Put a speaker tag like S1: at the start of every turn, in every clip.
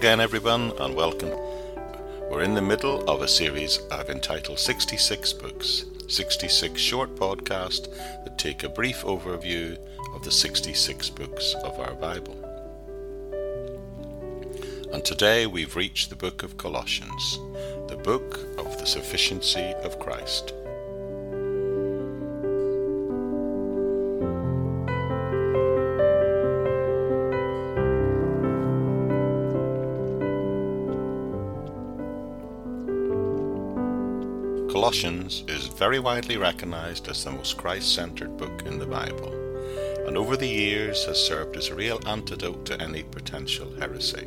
S1: again, everyone, and welcome. We're in the middle of a series I've entitled 66 Books, 66 short podcasts that take a brief overview of the 66 books of our Bible. And today we've reached the book of Colossians, the book of the sufficiency of Christ. Colossians is very widely recognized as the most Christ centered book in the Bible, and over the years has served as a real antidote to any potential heresy.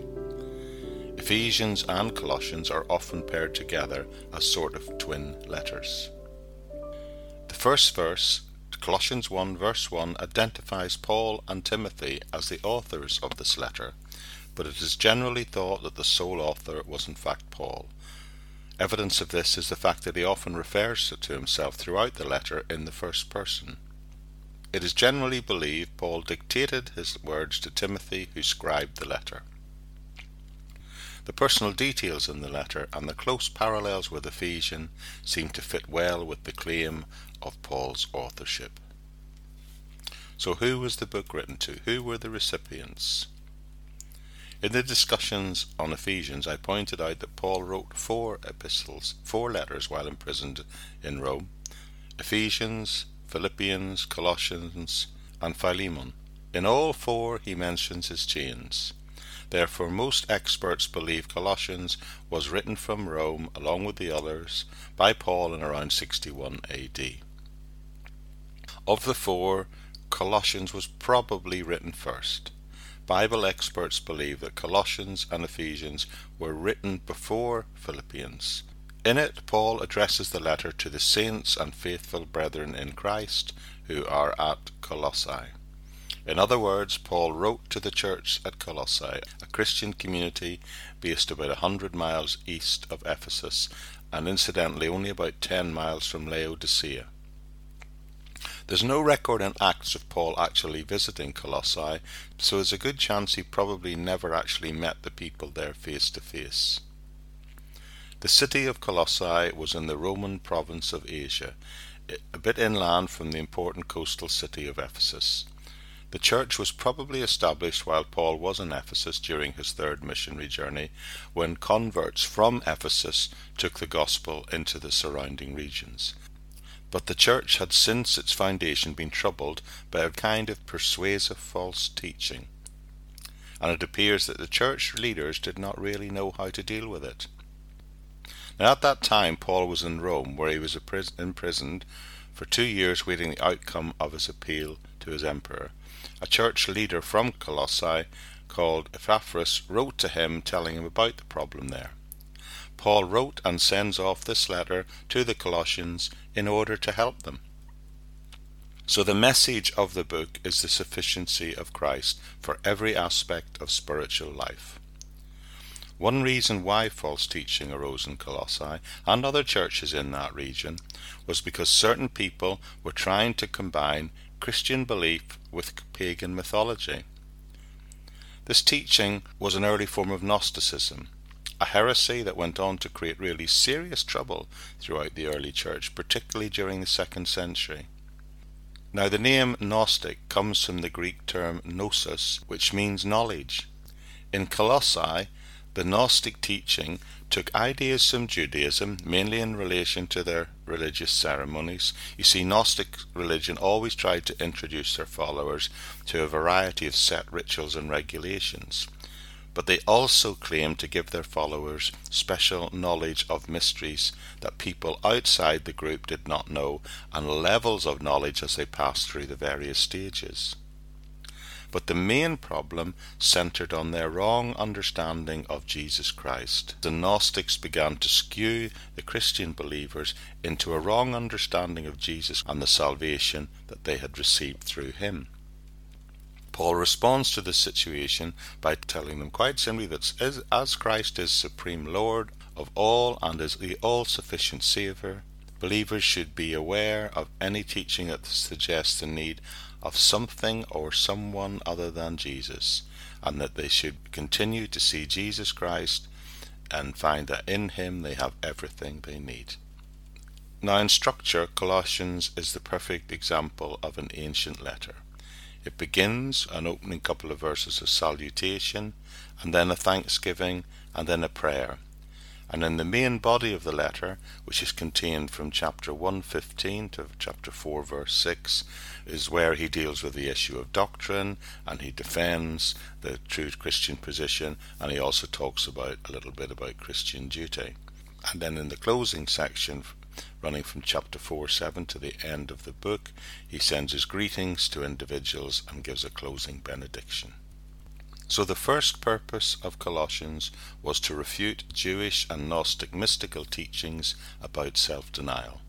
S1: Ephesians and Colossians are often paired together as sort of twin letters. The first verse, Colossians 1 verse 1, identifies Paul and Timothy as the authors of this letter, but it is generally thought that the sole author was in fact Paul Evidence of this is the fact that he often refers to himself throughout the letter in the first person. It is generally believed Paul dictated his words to Timothy, who scribed the letter. The personal details in the letter and the close parallels with Ephesians seem to fit well with the claim of Paul's authorship. So, who was the book written to? Who were the recipients? In the discussions on Ephesians, I pointed out that Paul wrote four epistles, four letters while imprisoned in Rome Ephesians, Philippians, Colossians, and Philemon. In all four, he mentions his chains. Therefore, most experts believe Colossians was written from Rome along with the others by Paul in around 61 AD. Of the four, Colossians was probably written first. Bible experts believe that Colossians and Ephesians were written before Philippians. In it, Paul addresses the letter to the saints and faithful brethren in Christ who are at Colossae. In other words, Paul wrote to the church at Colossae, a Christian community based about a hundred miles east of Ephesus, and incidentally only about ten miles from Laodicea. There's no record in Acts of Paul actually visiting Colossae, so there's a good chance he probably never actually met the people there face to face. The city of Colossae was in the Roman province of Asia, a bit inland from the important coastal city of Ephesus. The church was probably established while Paul was in Ephesus during his third missionary journey, when converts from Ephesus took the gospel into the surrounding regions. But the Church had since its foundation been troubled by a kind of persuasive false teaching, and it appears that the Church leaders did not really know how to deal with it. Now, at that time, Paul was in Rome, where he was imprisoned for two years, waiting the outcome of his appeal to his emperor. A church leader from Colossae, called Epaphras, wrote to him telling him about the problem there. Paul wrote and sends off this letter to the Colossians in order to help them. So, the message of the book is the sufficiency of Christ for every aspect of spiritual life. One reason why false teaching arose in Colossae and other churches in that region was because certain people were trying to combine Christian belief with pagan mythology. This teaching was an early form of Gnosticism, a heresy that went on to create really serious trouble throughout the early church, particularly during the second century. Now, the name Gnostic comes from the Greek term gnosis, which means knowledge. In Colossae, the Gnostic teaching took ideas from Judaism, mainly in relation to their religious ceremonies. You see, Gnostic religion always tried to introduce their followers to a variety of set rituals and regulations but they also claim to give their followers special knowledge of mysteries that people outside the group did not know and levels of knowledge as they passed through the various stages. But the main problem centered on their wrong understanding of Jesus Christ. The Gnostics began to skew the Christian believers into a wrong understanding of Jesus and the salvation that they had received through him. Paul responds to this situation by telling them quite simply that as Christ is supreme Lord of all and is the all sufficient Saviour, believers should be aware of any teaching that suggests the need of something or someone other than Jesus, and that they should continue to see Jesus Christ and find that in Him they have everything they need. Now, in structure, Colossians is the perfect example of an ancient letter. It begins an opening couple of verses of salutation, and then a thanksgiving, and then a prayer. And in the main body of the letter, which is contained from chapter 115 to chapter 4, verse 6, is where he deals with the issue of doctrine and he defends the true Christian position and he also talks about a little bit about Christian duty. And then in the closing section, running from chapter 4 7 to the end of the book, he sends his greetings to individuals and gives a closing benediction. So the first purpose of Colossians was to refute Jewish and Gnostic mystical teachings about self denial.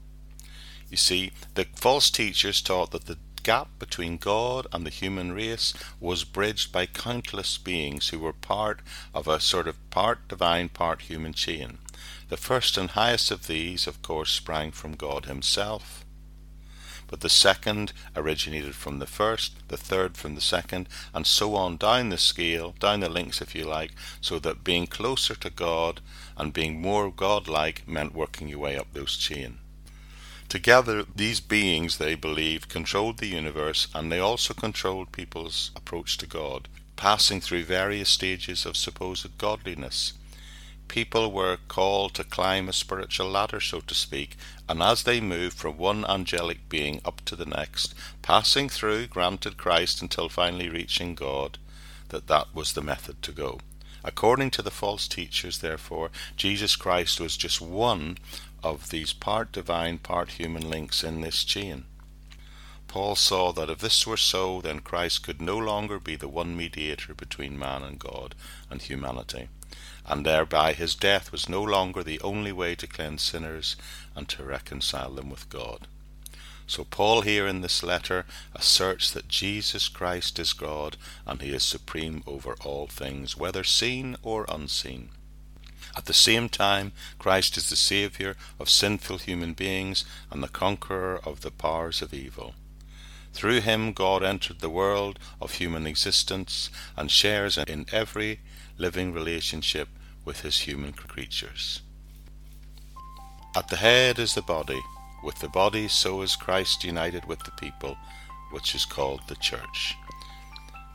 S1: You see, the false teachers taught that the gap between God and the human race was bridged by countless beings who were part of a sort of part divine, part human chain. The first and highest of these, of course, sprang from God Himself but the second originated from the first, the third from the second, and so on down the scale, down the links if you like, so that being closer to God and being more God-like meant working your way up those chain. Together, these beings, they believed, controlled the universe and they also controlled people's approach to God, passing through various stages of supposed godliness people were called to climb a spiritual ladder, so to speak, and as they moved from one angelic being up to the next, passing through granted Christ until finally reaching God, that that was the method to go. According to the false teachers, therefore, Jesus Christ was just one of these part divine, part human links in this chain. Paul saw that if this were so, then Christ could no longer be the one mediator between man and God and humanity and thereby his death was no longer the only way to cleanse sinners and to reconcile them with God. So Paul here in this letter asserts that Jesus Christ is God and he is supreme over all things, whether seen or unseen. At the same time, Christ is the Saviour of sinful human beings and the conqueror of the powers of evil. Through him God entered the world of human existence and shares in every living relationship with his human creatures. At the head is the body. With the body, so is Christ united with the people, which is called the church.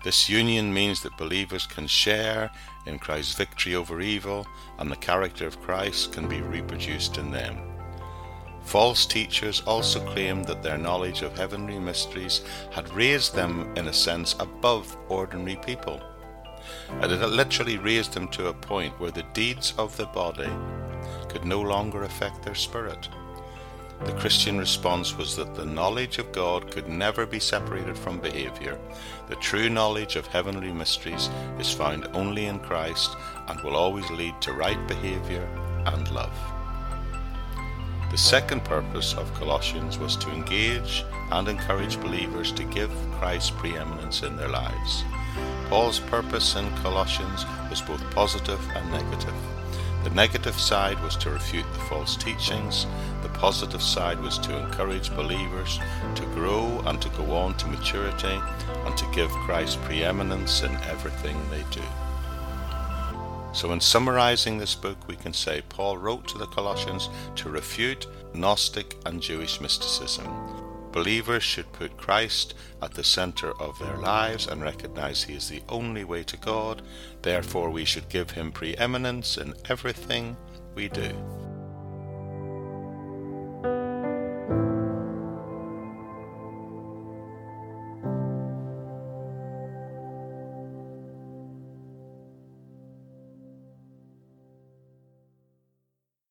S1: This union means that believers can share in Christ's victory over evil, and the character of Christ can be reproduced in them. False teachers also claimed that their knowledge of heavenly mysteries had raised them, in a sense, above ordinary people and it had literally raised them to a point where the deeds of the body could no longer affect their spirit. The Christian response was that the knowledge of God could never be separated from behavior. The true knowledge of heavenly mysteries is found only in Christ and will always lead to right behavior and love. The second purpose of Colossians was to engage and encourage believers to give Christ preeminence in their lives. Paul's purpose in Colossians was both positive and negative. The negative side was to refute the false teachings, the positive side was to encourage believers to grow and to go on to maturity and to give Christ preeminence in everything they do. So, in summarizing this book, we can say Paul wrote to the Colossians to refute Gnostic and Jewish mysticism Believers should put Christ at the center of their lives and recognize He is the only way to God. Therefore, we should give Him preeminence in everything we do.